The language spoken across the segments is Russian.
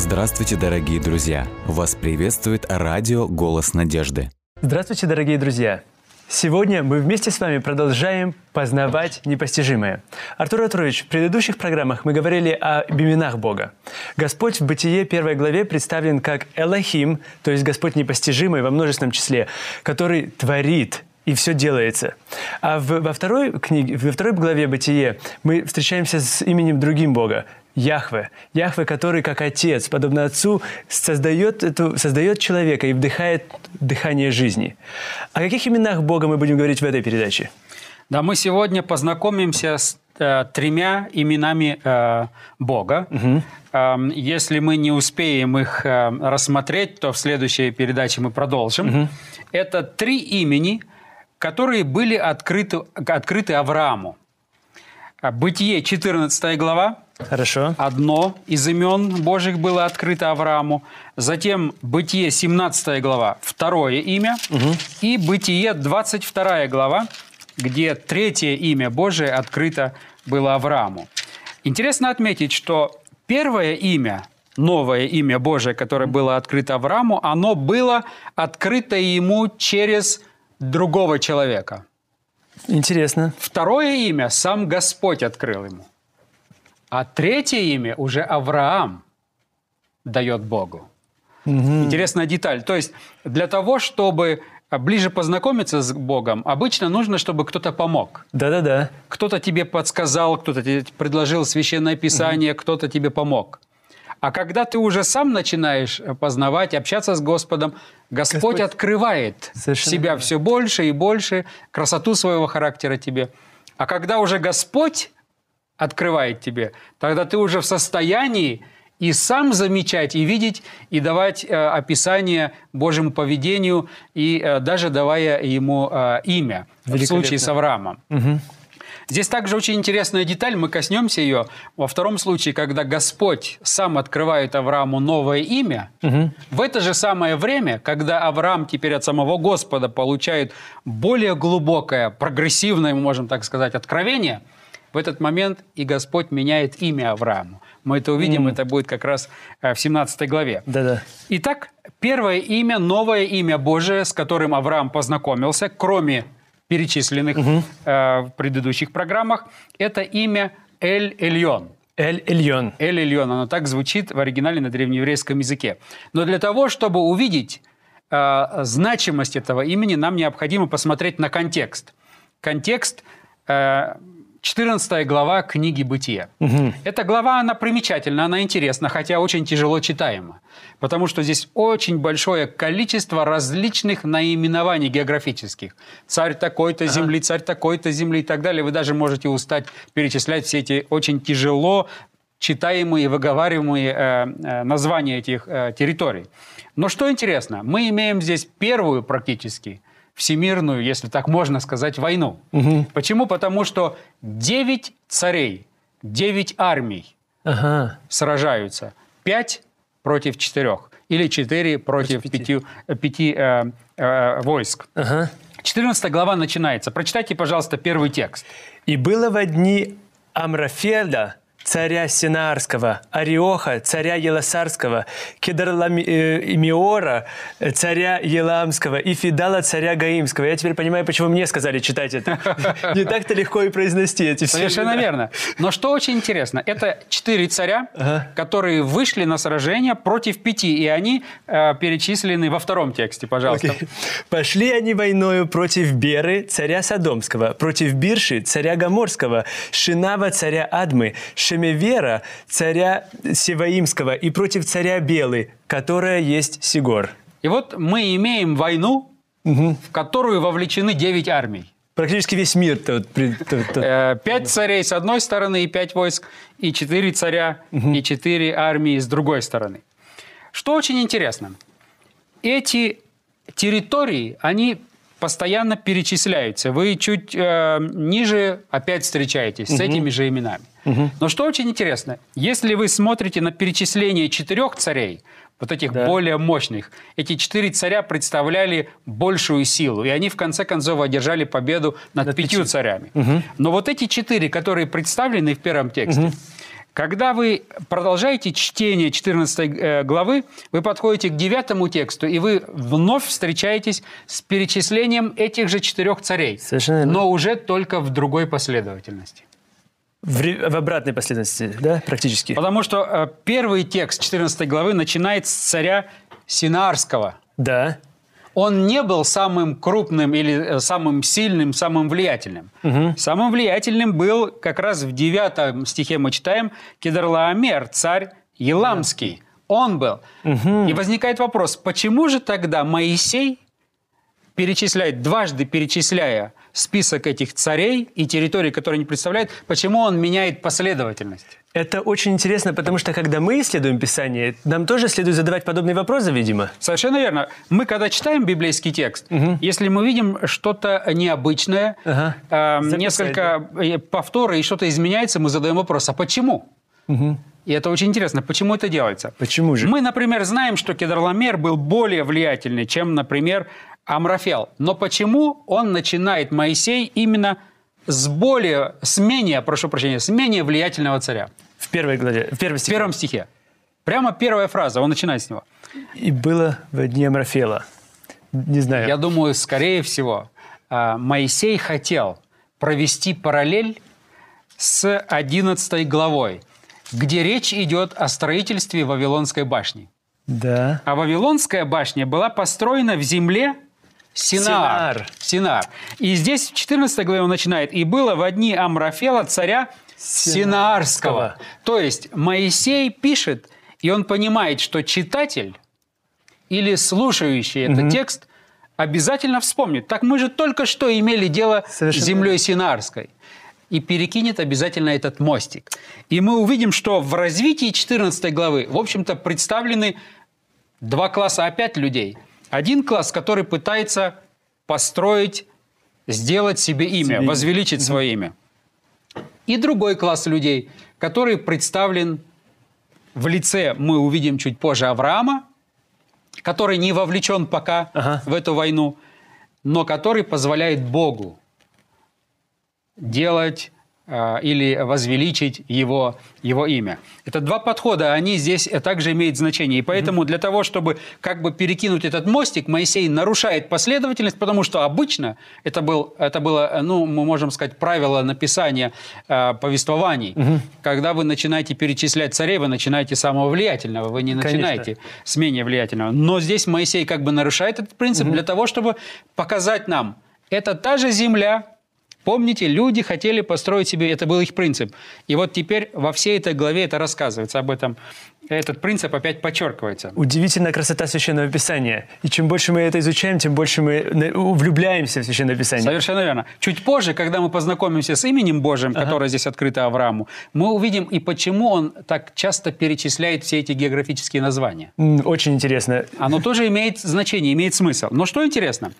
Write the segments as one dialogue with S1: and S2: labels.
S1: Здравствуйте, дорогие друзья! Вас приветствует радио «Голос надежды».
S2: Здравствуйте, дорогие друзья! Сегодня мы вместе с вами продолжаем познавать непостижимое. Артур Артурович, в предыдущих программах мы говорили о именах Бога. Господь в Бытие первой главе представлен как Элохим, то есть Господь непостижимый во множественном числе, который творит, и все делается. А в, во, второй книге, во второй главе Бытие мы встречаемся с именем другим Бога, Яхве. Яхве, который как отец, подобно отцу, создает, эту, создает человека и вдыхает дыхание жизни. О каких именах Бога мы будем говорить в этой передаче?
S3: Да, мы сегодня познакомимся с э, тремя именами э, Бога. Угу. Э, если мы не успеем их э, рассмотреть, то в следующей передаче мы продолжим. Угу. Это три имени, которые были открыты, открыты Аврааму. Бытие, 14 глава,
S2: Хорошо.
S3: Одно из имен Божьих было открыто Аврааму. Затем Бытие 17 глава, второе имя. Угу. И Бытие 22 глава, где третье имя Божие открыто было Аврааму. Интересно отметить, что первое имя, новое имя Божие, которое было открыто Аврааму, оно было открыто ему через другого человека.
S2: Интересно.
S3: Второе имя сам Господь открыл ему. А третье имя уже Авраам дает Богу. Угу. Интересная деталь. То есть для того, чтобы ближе познакомиться с Богом, обычно нужно, чтобы кто-то помог.
S2: Да-да-да.
S3: Кто-то тебе подсказал, кто-то тебе предложил священное писание, угу. кто-то тебе помог. А когда ты уже сам начинаешь познавать, общаться с Господом, Господь, Господь открывает Совершенно себя все больше и больше, красоту своего характера тебе. А когда уже Господь открывает тебе, тогда ты уже в состоянии и сам замечать, и видеть, и давать э, описание Божьему поведению, и э, даже давая ему э, имя, в случае с Авраамом. Угу. Здесь также очень интересная деталь, мы коснемся ее. Во втором случае, когда Господь сам открывает Аврааму новое имя, угу. в это же самое время, когда Авраам теперь от самого Господа получает более глубокое, прогрессивное, мы можем так сказать, откровение – в этот момент и Господь меняет имя Аврааму. Мы это увидим, mm. это будет как раз э, в 17 главе.
S2: Да-да.
S3: Итак, первое имя, новое имя Божие, с которым Авраам познакомился, кроме перечисленных угу. э, в предыдущих программах, это имя Эль-Эльон.
S2: Эль-Эльон.
S3: Эль-Эльон, оно так звучит в оригинале на древнееврейском языке. Но для того, чтобы увидеть э, значимость этого имени, нам необходимо посмотреть на контекст. Контекст э, 14 глава книги «Бытие». Угу. Эта глава, она примечательна, она интересна, хотя очень тяжело читаема. Потому что здесь очень большое количество различных наименований географических. Царь такой-то ага. земли, царь такой-то земли и так далее. Вы даже можете устать перечислять все эти очень тяжело читаемые, выговариваемые э, э, названия этих э, территорий. Но что интересно, мы имеем здесь первую практически – всемирную, если так можно сказать, войну. Угу. Почему? Потому что 9 царей, 9 армий ага. сражаются. 5 против 4. Или 4 против 5, 5 э, э, войск. Ага. 14 глава начинается. Прочитайте, пожалуйста, первый текст.
S2: «И было во дни Амрафеда, царя Синарского, Ариоха, царя Еласарского, Кедарламиора, царя Еламского и Фидала, царя Гаимского. Я теперь понимаю, почему мне сказали читать это. Не так-то легко и произнести эти
S3: все. Совершенно верно. Но что очень интересно, это четыре царя, которые вышли на сражение против пяти, и они э, перечислены во втором тексте, пожалуйста.
S2: Пошли они войною против Беры, царя Содомского, против Бирши, царя Гаморского, Шинава, царя Адмы, Шемевера, царя Севаимского, и против царя Белы, которая есть Сигор.
S3: И вот мы имеем войну, угу. в которую вовлечены девять армий.
S2: Практически весь мир.
S3: Э, пять царей с одной стороны и пять войск, и четыре царя, угу. и четыре армии с другой стороны. Что очень интересно, эти территории, они постоянно перечисляются. Вы чуть э, ниже опять встречаетесь угу. с этими же именами. Угу. Но что очень интересно, если вы смотрите на перечисление четырех царей, вот этих да. более мощных, эти четыре царя представляли большую силу, и они в конце концов одержали победу над, над пятью царями. Угу. Но вот эти четыре, которые представлены в первом тексте, угу Когда вы продолжаете чтение 14 э, главы, вы подходите к девятому тексту, и вы вновь встречаетесь с перечислением этих же четырех царей,
S2: Совершенно
S3: но уже только в другой последовательности.
S2: В, в обратной последовательности, да, практически?
S3: Потому что э, первый текст 14 главы начинает с царя Синаарского.
S2: Да.
S3: Он не был самым крупным или э, самым сильным, самым влиятельным. Самым влиятельным был как раз в 9 стихе мы читаем Кедрлаомер, царь Еламский. Он был. И возникает вопрос, почему же тогда Моисей перечисляет, дважды перечисляя список этих царей и территорий, которые они представляют, почему он меняет последовательность?
S2: Это очень интересно, потому что когда мы исследуем Писание, нам тоже следует задавать подобные вопросы, видимо.
S3: Совершенно верно. Мы, когда читаем библейский текст, если мы видим что-то необычное,
S2: Ага.
S3: э,
S2: Записать,
S3: несколько э, повторы и что-то изменяется, мы задаем вопрос, а почему? И это очень интересно, почему это делается?
S2: Почему же?
S3: Мы, например, знаем, что Кедорламер был более влиятельный, чем, например, Амрафел. Но почему он начинает Моисей именно с более, с менее, прошу прощения, с менее влиятельного царя?
S2: В первой главе, в первой
S3: В
S2: стихе.
S3: первом стихе. Прямо первая фраза, он начинает с него.
S2: И было в дни Амрафела. Не знаю.
S3: Я думаю, скорее всего, а, Моисей хотел провести параллель с 11 главой, где речь идет о строительстве Вавилонской башни.
S2: Да.
S3: А Вавилонская башня была построена в земле Синаар.
S2: Синаар.
S3: И здесь в 14 главе он начинает. «И было в одни Амрафела царя Синаарского». То есть Моисей пишет, и он понимает, что читатель или слушающий этот текст обязательно вспомнит. Так мы же только что имели дело
S2: Совершенно
S3: с землей Синаарской. И перекинет обязательно этот мостик. И мы увидим, что в развитии 14 главы, в общем-то, представлены два класса опять людей. Один класс, который пытается построить, сделать себе имя,
S2: Себе
S3: возвеличить свое имя. И другой класс людей, который представлен в лице, мы увидим чуть позже, Авраама, который не вовлечен пока
S2: Ага.
S3: в эту войну, но который позволяет Богу делать или возвеличить его, его имя. Это два подхода, они здесь также имеют значение. И поэтому для того, чтобы как бы перекинуть этот мостик, Моисей нарушает последовательность, потому что обычно это, был, это было, ну, мы можем сказать, правило написания а, повествований. Когда вы начинаете перечислять царей, вы начинаете с самого влиятельного, вы не
S2: Конечно.
S3: начинаете с менее влиятельного. Но здесь Моисей как бы нарушает этот принцип для того, чтобы показать нам, это та же земля, Помните, люди хотели построить себе, это был их принцип. И вот теперь во всей этой главе это рассказывается об этом. Этот принцип опять подчеркивается.
S2: Удивительная красота Священного Писания. И чем больше мы это изучаем, тем больше мы влюбляемся в Священное Писание.
S3: Совершенно верно. Чуть позже, когда мы познакомимся с именем Божьим, которое здесь открыто Аврааму, мы увидим и почему он так часто перечисляет все эти географические названия.
S2: Очень интересно.
S3: Оно тоже имеет значение, имеет смысл. Но что интересно,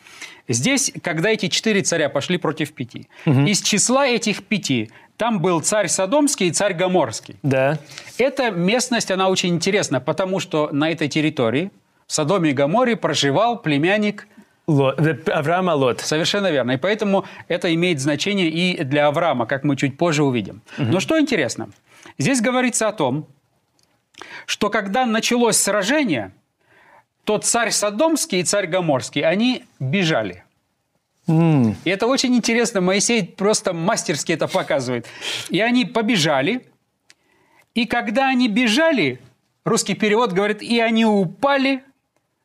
S3: здесь, когда эти четыре царя пошли против пяти, из числа этих пяти там был царь Содомский и царь Гоморский.
S2: Да.
S3: Эта местность, она очень интересна, потому что на этой территории, в Содоме и Гоморе, проживал племянник
S2: Ло- э, Авраама Лот.
S3: Совершенно верно. И поэтому это имеет значение и для Авраама, как мы чуть позже увидим. Но что интересно, здесь говорится о том, что когда началось сражение, то царь Содомский и царь Гоморский, они бежали.
S2: М,
S3: И это очень интересно. Моисей просто мастерски это показывает. И они побежали. И когда они бежали, русский перевод говорит, и они упали.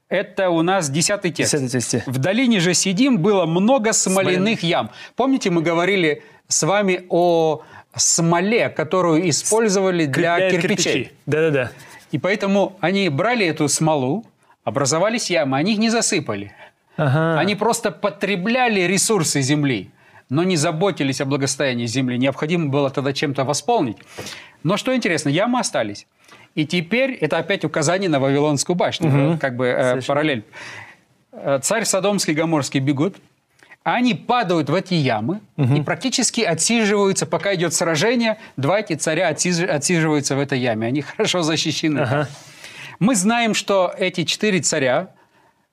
S3: Это у нас десятый текст.
S2: Десятый текст.
S3: В долине же сидим было много смоляных ям. Помните, мы говорили с вами о смоле, которую использовали для кирпичей.
S2: Да-да-да.
S3: И поэтому они брали эту смолу, образовались ямы, они их не засыпали.
S2: Ага.
S3: Они просто потребляли ресурсы земли, но не заботились о благосостоянии земли. Необходимо было тогда чем-то восполнить. Но что интересно, ямы остались. И теперь это опять указание на Вавилонскую башню, да, как бы э, параллель. Э, Царь Содомский и Гоморский бегут, а они падают в эти ямы и практически отсиживаются, пока идет сражение. Два эти царя отсиж- отсиживаются в этой яме. Они хорошо защищены.
S2: Ага.
S3: Мы знаем, что эти четыре царя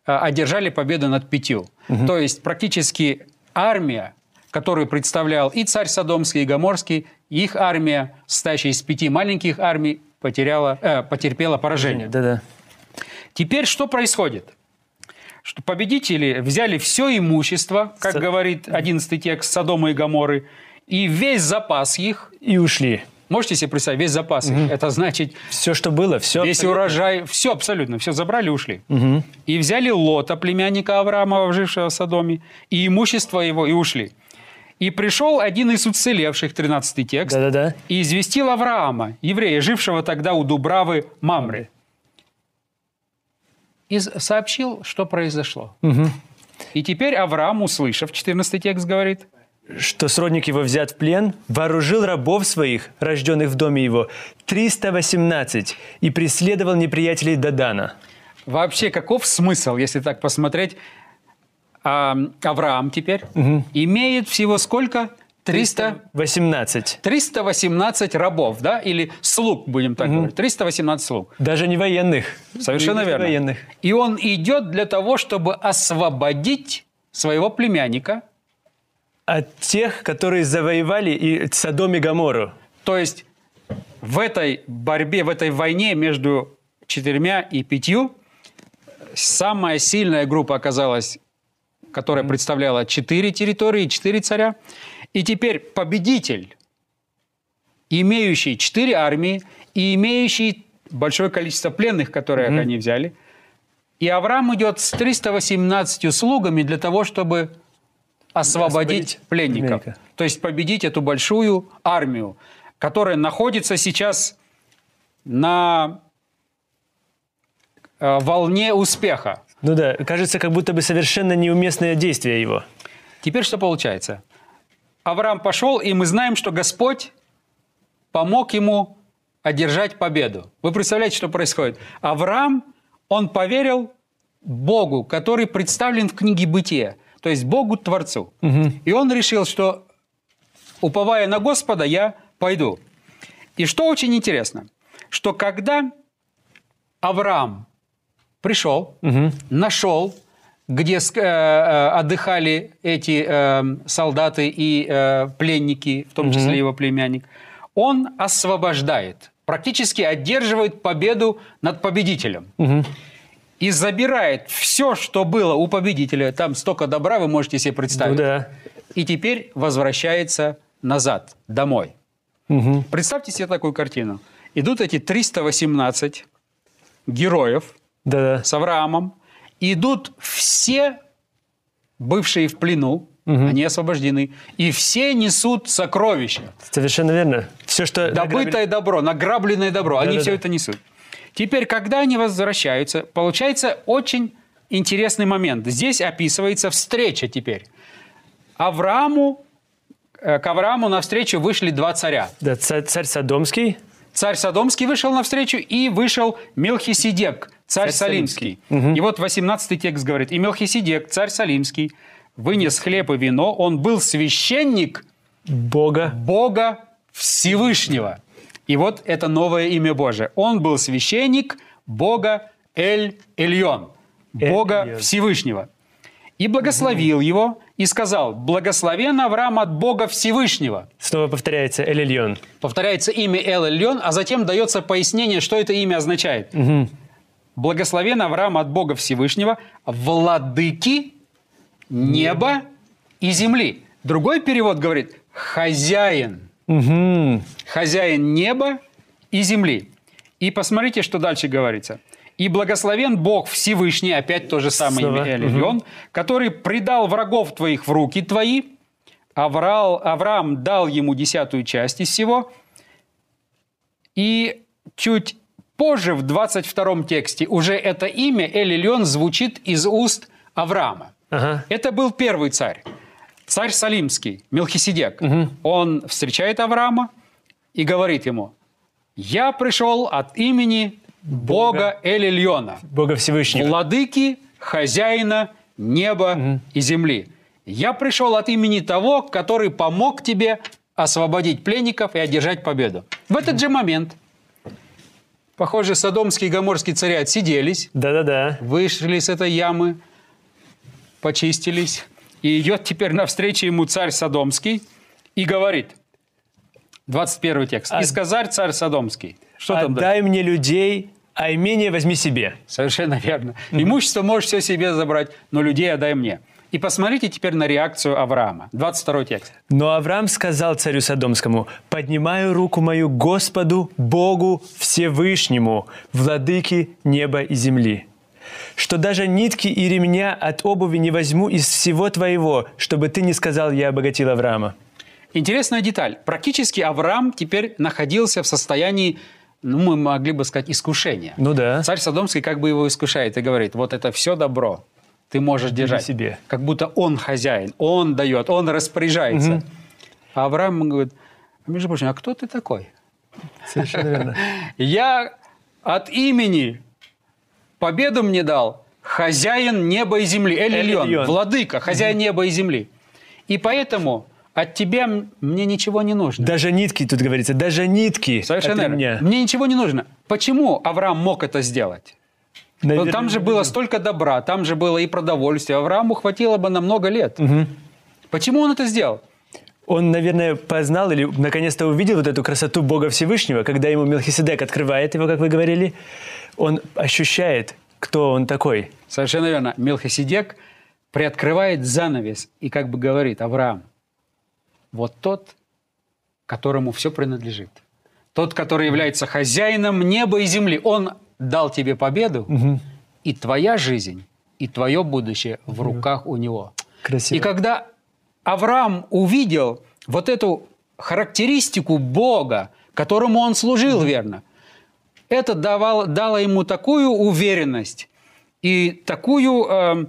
S3: одержали победу над пятью. То есть практически армия который представлял и царь Содомский, и Гоморский, их армия, состоящая из пяти маленьких армий, потеряла, э, потерпела поражение.
S2: Да-да.
S3: Теперь что происходит? Что победители взяли все имущество, как
S2: Со-
S3: говорит 11 текст Содома и Гоморы, и весь запас их,
S2: И ушли.
S3: Можете себе представить, весь запас их, это значит
S2: Все, что было, все.
S3: весь урожай, все абсолютно, все забрали и ушли. И взяли Лота, племянника Авраама, жившего в Содоме, и имущество его, и ушли. И пришел один из уцелевших, 13 текст,
S2: Да-да-да.
S3: и известил Авраама, еврея, жившего тогда у Дубравы Мамры, и сообщил, что произошло. И теперь Авраам, услышав, 14 текст говорит,
S2: Что сродник его взят в плен, вооружил рабов своих, рожденных в доме его, 318, и преследовал неприятелей Дадана.
S3: вообще каков смысл, если так посмотреть, А, Авраам теперь имеет всего сколько? 300...
S2: 18.
S3: 318 рабов, да, или слуг, будем так говорить. 318 слуг.
S2: Даже не военных.
S3: Совершенно
S2: Не
S3: верно.
S2: военных.
S3: И он идет для того, чтобы освободить своего племянника,
S2: От тех, которые завоевали и Содом и Гоморру.
S3: То есть в этой борьбе, в этой войне между четырьмя и пятью самая сильная группа оказалась, которая представляла четыре территории, четыре царя. И теперь победитель, имеющий четыре армии и имеющий большое количество пленных, которые они взяли. И Авраам идет с 318 слугами для того, чтобы освободить, пленников.
S2: пленника.
S3: То есть победить эту большую армию, которая находится сейчас на э, волне успеха.
S2: Ну да, кажется, как будто бы совершенно неуместное действие его.
S3: Теперь что получается? Авраам пошел, и мы знаем, что Господь помог ему одержать победу. Вы представляете, что происходит? Авраам, он поверил Богу, который представлен в книге Бытия, то есть Богу Творцу. И он решил, что уповая на Господа, я пойду. И что очень интересно, что когда Авраам пришел, нашел, где э, э, отдыхали эти э, солдаты и э, пленники, в том числе его племянник, он освобождает, практически одерживает победу над победителем. И забирает все, что было у победителя. Там столько добра, вы можете себе
S2: Ну
S3: представить.
S2: да.
S3: И теперь возвращается назад, домой.
S2: Мгм.
S3: Представьте себе такую картину. Идут эти 318 героев
S2: Да-да.
S3: с Авраамом. Идут все бывшие в плену, они освобождены. И все несут сокровища.
S2: Совершенно верно. Все, что...
S3: Добытое добро, награбленное добро. Они
S2: Да-да-да.
S3: все это несут. Теперь, когда они возвращаются, получается очень интересный момент. Здесь описывается встреча теперь. Аврааму, э, к Аврааму навстречу вышли два царя.
S2: Да, царь, царь Содомский.
S3: Царь Содомский вышел навстречу, и вышел Мелхиседек, царь,
S2: Царь
S3: Салимский. И вот 18 текст говорит, «И Мелхиседек, царь Салимский, вынес хлеб и вино, он был священник
S2: Бога.
S3: Бога Всевышнего». И вот это новое имя Божие. Он был священник Бога Эль-Эльон, Бога
S2: Эль-Эльон.
S3: Всевышнего. И благословил его, и сказал, «Благословен Авраам от Бога Всевышнего».
S2: Снова повторяется Эль-Эльон.
S3: Повторяется имя Эл Эльон, а затем дается пояснение, что это имя означает. Благословен Авраам от Бога Всевышнего, владыки неба и земли. Другой перевод говорит хозяин.
S2: Мгм.
S3: Хозяин неба и земли. И посмотрите, что дальше говорится. И благословен Бог Всевышний, опять то же самое имя Эль Эльон, который предал врагов твоих в руки твои. Авраам, Авраам дал ему десятую часть из всего. И чуть позже, в 22 тексте, уже это имя Эль Эльон звучит из уст Авраама.
S2: Ага.
S3: Это был первый царь. Царь Салимский, Мелхиседек. Он встречает Авраама и говорит ему, «Я пришел от имени Бога Эль-Ильона,
S2: Бога Всевышнего.
S3: владыки, хозяина неба и земли. Я пришел от имени того, который помог тебе освободить пленников и одержать победу». В этот же момент, похоже, Содомские и Гоморские цари отсиделись,
S2: Да-да-да.
S3: вышли с этой ямы, почистились, И идет теперь навстречу ему царь Содомский и говорит, 21 текст, «И сказарь царь Содомский». Что там дальше?
S2: Отдай мне людей, а имение возьми себе.
S3: Совершенно верно. Имущество можешь все себе забрать, но людей отдай мне. И посмотрите теперь на реакцию Авраама. 22 текст.
S2: Но Авраам сказал царю Содомскому, «Поднимаю руку мою Господу, Богу Всевышнему, владыке неба и земли, что даже нитки и ремня от обуви не возьму из всего твоего, чтобы ты не сказал, я обогатил Авраама».
S3: Интересная деталь. Практически Авраам теперь находился в состоянии, ну, мы могли бы сказать, искушения.
S2: Ну да.
S3: Царь Содомский как бы его искушает и говорит, вот это все добро ты можешь держать.
S2: себе.
S3: Как будто он хозяин, он дает, он распоряжается. А Авраам говорит, «А между прочим, а кто ты такой?
S2: Совершенно верно.
S3: Я от имени победу мне дал хозяин неба и земли. Эльон, владыка, хозяин неба и земли. И поэтому от тебя мне ничего не нужно.
S2: Даже нитки, тут говорится, даже нитки
S3: Совершенно верно. Мне ничего не нужно. Почему Авраам мог это сделать? Ну,
S2: Наверное,
S3: там же было столько добра, там же было и продовольствие. Аврааму хватило бы на много лет. Почему он это сделал?
S2: Он, наверное, познал или наконец-то увидел вот эту красоту Бога Всевышнего, когда ему Мелхиседек открывает его, как вы говорили, он ощущает, кто он такой.
S3: Совершенно верно. Мелхиседек приоткрывает занавес и как бы говорит, Авраам, вот тот, которому все принадлежит. Тот, который является хозяином неба и земли. Он дал тебе победу, и твоя жизнь, и твое будущее в руках у него.
S2: Красиво.
S3: И когда Авраам увидел вот эту характеристику Бога, которому он служил верно, это давало, дало ему такую уверенность и такую э,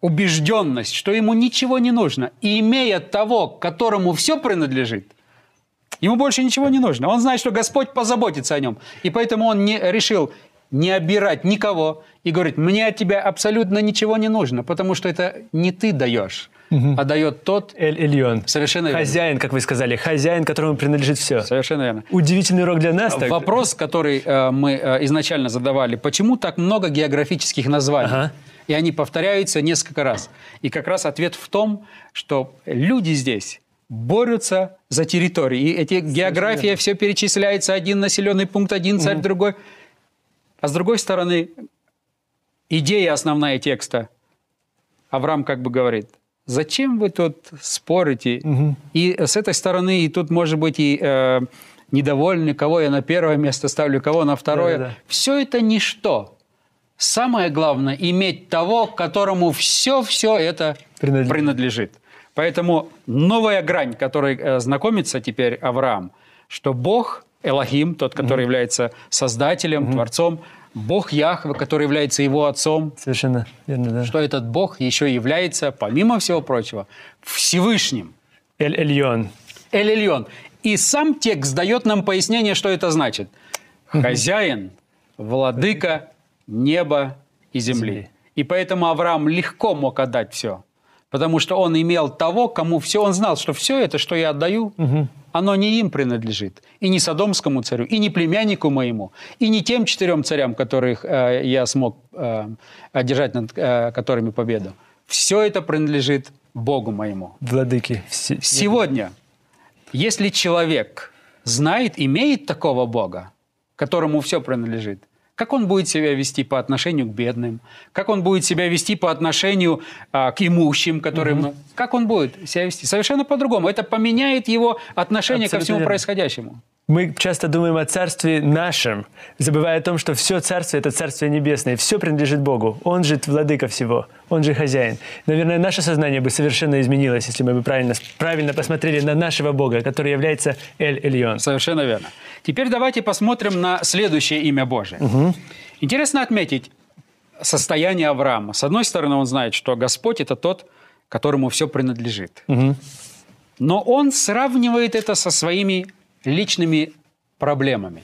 S3: убежденность, что ему ничего не нужно. И имея того, которому все принадлежит, ему больше ничего не нужно. Он знает, что Господь позаботится о нем. И поэтому он не решил не обирать никого и говорит, мне от тебя абсолютно ничего не нужно, потому что это не ты даешь, а дает тот,
S2: Эль Эльон.
S3: Совершенно верно.
S2: Хозяин, как вы сказали, хозяин, которому принадлежит все.
S3: совершенно верно.
S2: Удивительный урок для нас. так-
S3: Вопрос, который э, мы э, изначально задавали, почему так много географических названий?
S2: Ага.
S3: И они повторяются несколько раз. И как раз ответ в том, что люди здесь борются за территории. И эти география все перечисляется, один населенный пункт, один царь, другой. А с другой стороны, идея основная текста, Авраам как бы говорит, зачем вы тут спорите? И с этой стороны, и тут может быть и э, недовольны, кого я на первое место ставлю, кого на второе.
S2: Да-да-да.
S3: Все это ничто. Самое главное – иметь того, которому все-все это
S2: Принадлежит.
S3: принадлежит. Поэтому новая грань, которой э, знакомится теперь Авраам, что Бог Элохим, тот, который является создателем, творцом, Бог Яхве, который является его отцом,
S2: Совершенно верно, да.
S3: что этот Бог еще является, помимо всего прочего, Всевышним.
S2: Эль Эльон.
S3: Эль-Эльон. И сам текст дает нам пояснение, что это значит. Хозяин, владыка неба и земли. И поэтому Авраам легко мог отдать все. Потому что он имел того, кому все, он знал, что все это, что я отдаю, оно не им принадлежит. И не Содомскому царю, и не племяннику моему, и не тем четырем царям, которых э, я смог э, одержать над э, которыми победу. Все это принадлежит Богу моему.
S2: Владыки.
S3: Сегодня, если человек знает, имеет такого Бога, которому все принадлежит, как он будет себя вести по отношению к бедным, как он будет себя вести по отношению а, к имущим, которым... Как он будет себя вести? Совершенно по-другому. Это поменяет его отношение ко
S2: Абсолютно
S3: всему
S2: верно.
S3: происходящему.
S2: Мы часто думаем о Царстве нашем, забывая о том, что все Царство – это Царствие Небесное, все принадлежит Богу. Он же владыка всего, Он же хозяин. Наверное, наше сознание бы совершенно изменилось, если мы бы правильно, правильно посмотрели на нашего Бога, который является Эль Эльон.
S3: Совершенно верно. Теперь давайте посмотрим на следующее имя Божие. Интересно отметить состояние Авраама. С одной стороны, он знает, что Господь – это тот, которому все принадлежит. Но он сравнивает это со своими личными проблемами.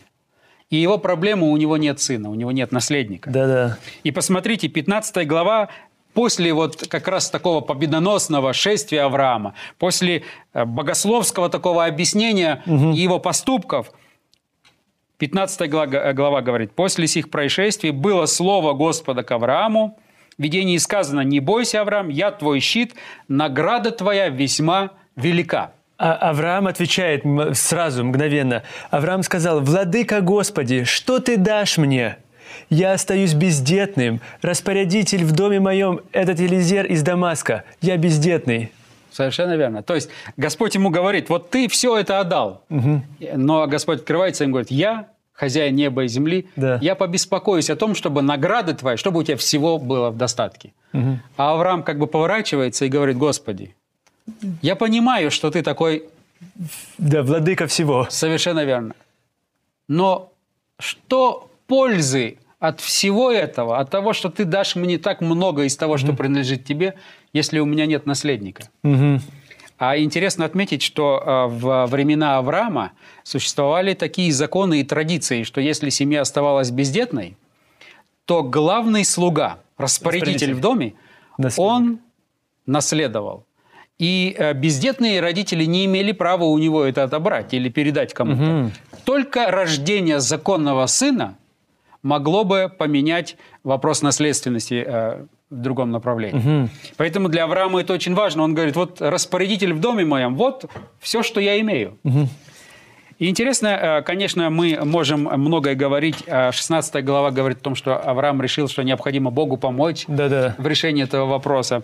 S3: И его проблема – у него нет сына, у него нет наследника.
S2: Да-да.
S3: И посмотрите, 15 глава, после вот как раз такого победоносного шествия Авраама, после э, богословского такого объяснения его поступков, 15 глава, глава говорит, «После сих происшествий было слово Господа к Аврааму, В видении сказано, не бойся, Авраам, я твой щит, награда твоя весьма велика.
S2: А Авраам отвечает сразу, мгновенно. Авраам сказал, «Владыка Господи, что ты дашь мне? Я остаюсь бездетным. Распорядитель в доме моем – этот Елизер из Дамаска. Я бездетный».
S3: Совершенно верно. То есть Господь ему говорит, вот ты все это отдал. Но Господь открывается и говорит, я хозяин неба и земли,
S2: Да.
S3: я побеспокоюсь о том, чтобы награды твои, чтобы у тебя всего было в достатке. А Авраам как бы поворачивается и говорит, Господи, я понимаю, что ты такой
S2: Да, владыка всего.
S3: Совершенно верно. Но что пользы от всего этого, от того, что ты дашь мне так много из того, что принадлежит тебе, если у меня нет наследника?
S2: Мгм.
S3: А интересно отметить, что э, во времена Авраама существовали такие законы и традиции, что если семья оставалась бездетной, то главный слуга, распорядитель
S2: Распорядитель.
S3: в доме,
S2: Наследник.
S3: он наследовал. И э, бездетные родители не имели права у него это отобрать или передать кому-то. Только рождение законного сына могло бы поменять вопрос наследственности э, в другом направлении. Поэтому для Авраама это очень важно. Он говорит, вот распорядитель в доме моем, вот все, что я имею. И интересно, э, конечно, мы можем многое говорить. Э, 16 глава говорит о том, что Авраам решил, что необходимо Богу помочь
S2: Да-да.
S3: в решении этого вопроса.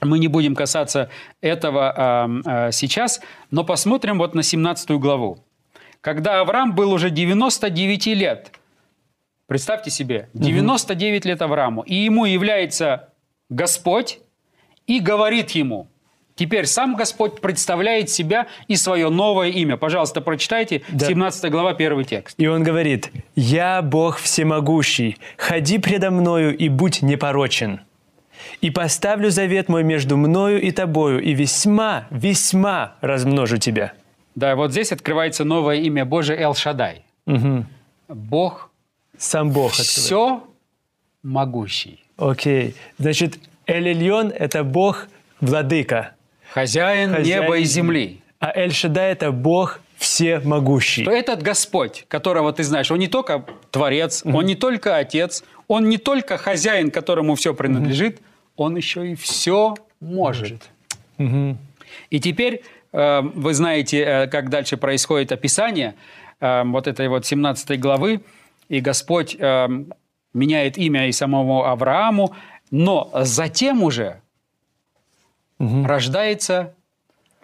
S3: Мы не будем касаться этого э, э, сейчас, но посмотрим вот на 17 главу. Когда Авраам был уже 99 лет, представьте себе, 99 лет Аврааму, и ему является Господь и говорит ему, теперь сам Господь представляет себя и свое новое имя. Пожалуйста, прочитайте
S2: Да.
S3: 17 глава, первый текст.
S2: И он говорит, «Я Бог всемогущий, ходи предо мною и будь непорочен. И поставлю завет мой между мною и тобою, и весьма, весьма размножу тебя».
S3: Да, вот здесь открывается новое имя Божие Эл-Шадай.
S2: Мгм.
S3: Бог
S2: Сам Бог открывает.
S3: все могущий.
S2: Окей. Значит, Эль-Эльон – это Бог владыка,
S3: Хозяин,
S2: Хозяин
S3: неба и земли.
S2: а Эль-Шадай – это Бог всемогущий.
S3: То этот Господь, которого ты знаешь, он не только Творец, он не только Отец, он не только хозяин, которому все принадлежит, он еще и все может. И теперь э, вы знаете, э, как дальше происходит описание э, вот этой вот 17 главы, и Господь э, меняет имя и самому Аврааму, но затем уже рождается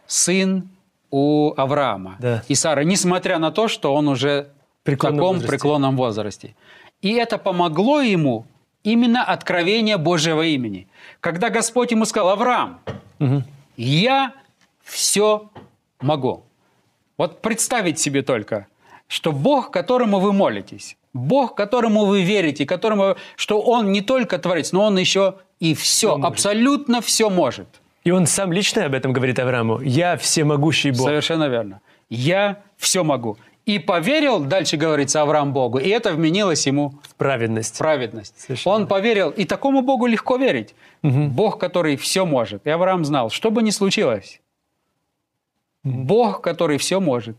S3: сын у Авраама
S2: Да.
S3: и Сары, несмотря на то, что он уже в
S2: Преклонном
S3: таком
S2: возрасте.
S3: преклонном возрасте. И это помогло ему именно откровение Божьего имени. Когда Господь ему сказал, Авраам, я все могу. Вот представить себе только, что Бог, которому вы молитесь, Бог, которому вы верите, которому, что Он не только творец, но Он еще и все, абсолютно все может.
S2: И он сам лично об этом говорит Аврааму. «Я всемогущий Бог».
S3: Совершенно верно. Я все могу. И поверил, дальше говорится, Авраам Богу, и это вменилось ему
S2: Праведность.
S3: в праведность.
S2: Совершенно.
S3: Он поверил, и такому Богу легко верить. Бог, который все может. И Авраам знал, что бы ни случилось, Бог, который все может,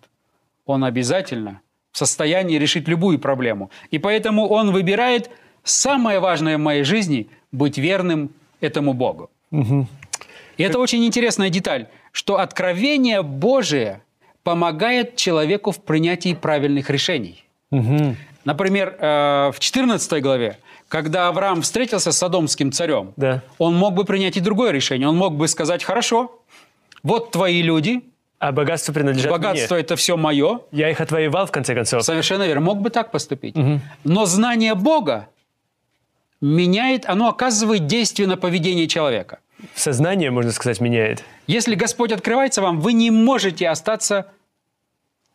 S3: он обязательно в состоянии решить любую проблему. И поэтому он выбирает самое важное в моей жизни – быть верным этому Богу. И это очень интересная деталь, что откровение Божие помогает человеку в принятии правильных решений.
S2: Мгм.
S3: Например, э, в 14 главе, когда Авраам встретился с Содомским царем,
S2: Да.
S3: он мог бы принять и другое решение. Он мог бы сказать, хорошо, вот твои люди,
S2: А богатство принадлежит
S3: богатство
S2: мне.
S3: это все мое.
S2: Я их отвоевал, в конце концов.
S3: Совершенно верно. Мог бы так поступить. Но знание Бога меняет, оно оказывает действие на поведение человека.
S2: Сознание, можно сказать, меняет.
S3: Если Господь открывается вам, вы не можете остаться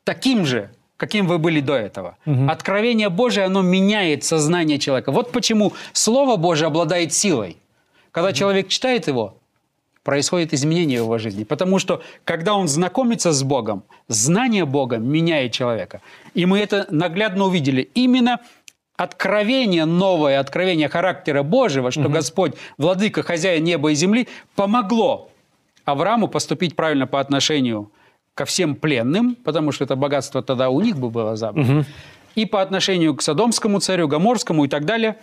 S3: таким же, каким вы были до этого. Откровение Божие, оно меняет сознание человека. Вот почему Слово Божие обладает силой. Когда человек читает его, происходит изменение в его жизни. Потому что, когда он знакомится с Богом, знание Бога меняет человека. И мы это наглядно увидели. Именно откровение новое, откровение характера Божьего, что Господь, владыка, хозяин неба и земли, помогло Аврааму поступить правильно по отношению ко всем пленным, потому что это богатство тогда у них бы было забрано, и по отношению к Содомскому царю, Гоморскому и так далее.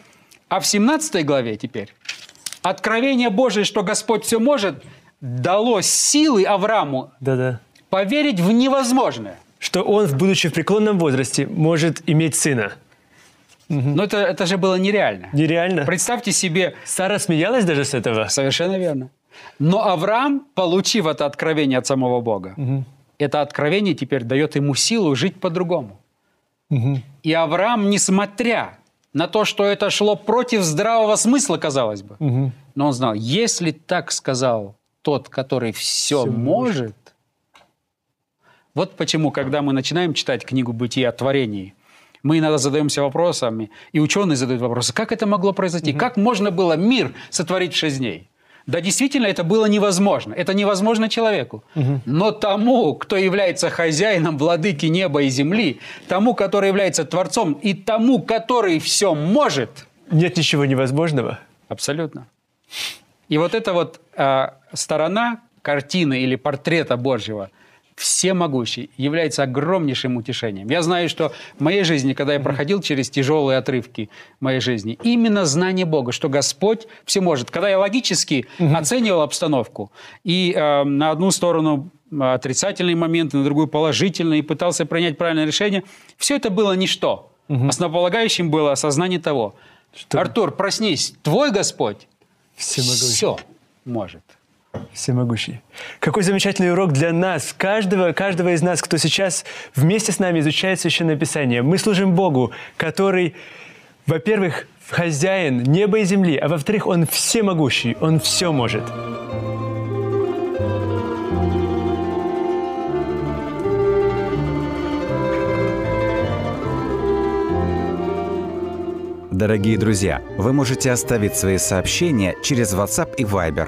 S3: А в 17 главе теперь Откровение Божие, что Господь все может, дало силы Аврааму
S2: Да-да.
S3: поверить в невозможное.
S2: Что он, будучи в преклонном возрасте, может иметь сына.
S3: Но это, это же было нереально.
S2: Нереально.
S3: Представьте себе,
S2: Сара смеялась даже с этого.
S3: совершенно верно. Но Авраам, получив это откровение от самого Бога, это откровение теперь дает ему силу жить по-другому. И Авраам, несмотря на то, что это шло против здравого смысла, казалось бы, но он знал, если так сказал тот, который все,
S2: Всё
S3: может, вот почему, когда мы начинаем читать книгу «Бытия о творении», мы иногда задаемся вопросами, и ученые задают вопросы, как это могло произойти, как можно было мир сотворить в шесть дней? Да, действительно, это было невозможно. Это невозможно человеку. Но тому, кто является хозяином владыки неба и земли, тому, который является Творцом, и тому, который все может,
S2: Нет ничего невозможного.
S3: Абсолютно. И вот эта вот а, сторона картины или портрета Божьего, всемогущий, является огромнейшим утешением. Я знаю, что в моей жизни, когда я проходил через тяжелые отрывки моей жизни, именно знание Бога, что Господь все может. Когда я логически оценивал обстановку и э, на одну сторону отрицательные моменты, на другую положительные, и пытался принять правильное решение, все это было ничто. Основополагающим было осознание того,
S2: Что-
S3: Артур, проснись, твой Господь
S2: Всемогущий.
S3: все может.
S2: Всемогущий. Какой замечательный урок для нас, каждого, каждого из нас, кто сейчас вместе с нами изучает Священное Писание. Мы служим Богу, который, во-первых, хозяин неба и земли, а во-вторых, Он всемогущий, Он все может.
S1: Дорогие друзья, вы можете оставить свои сообщения через WhatsApp и Viber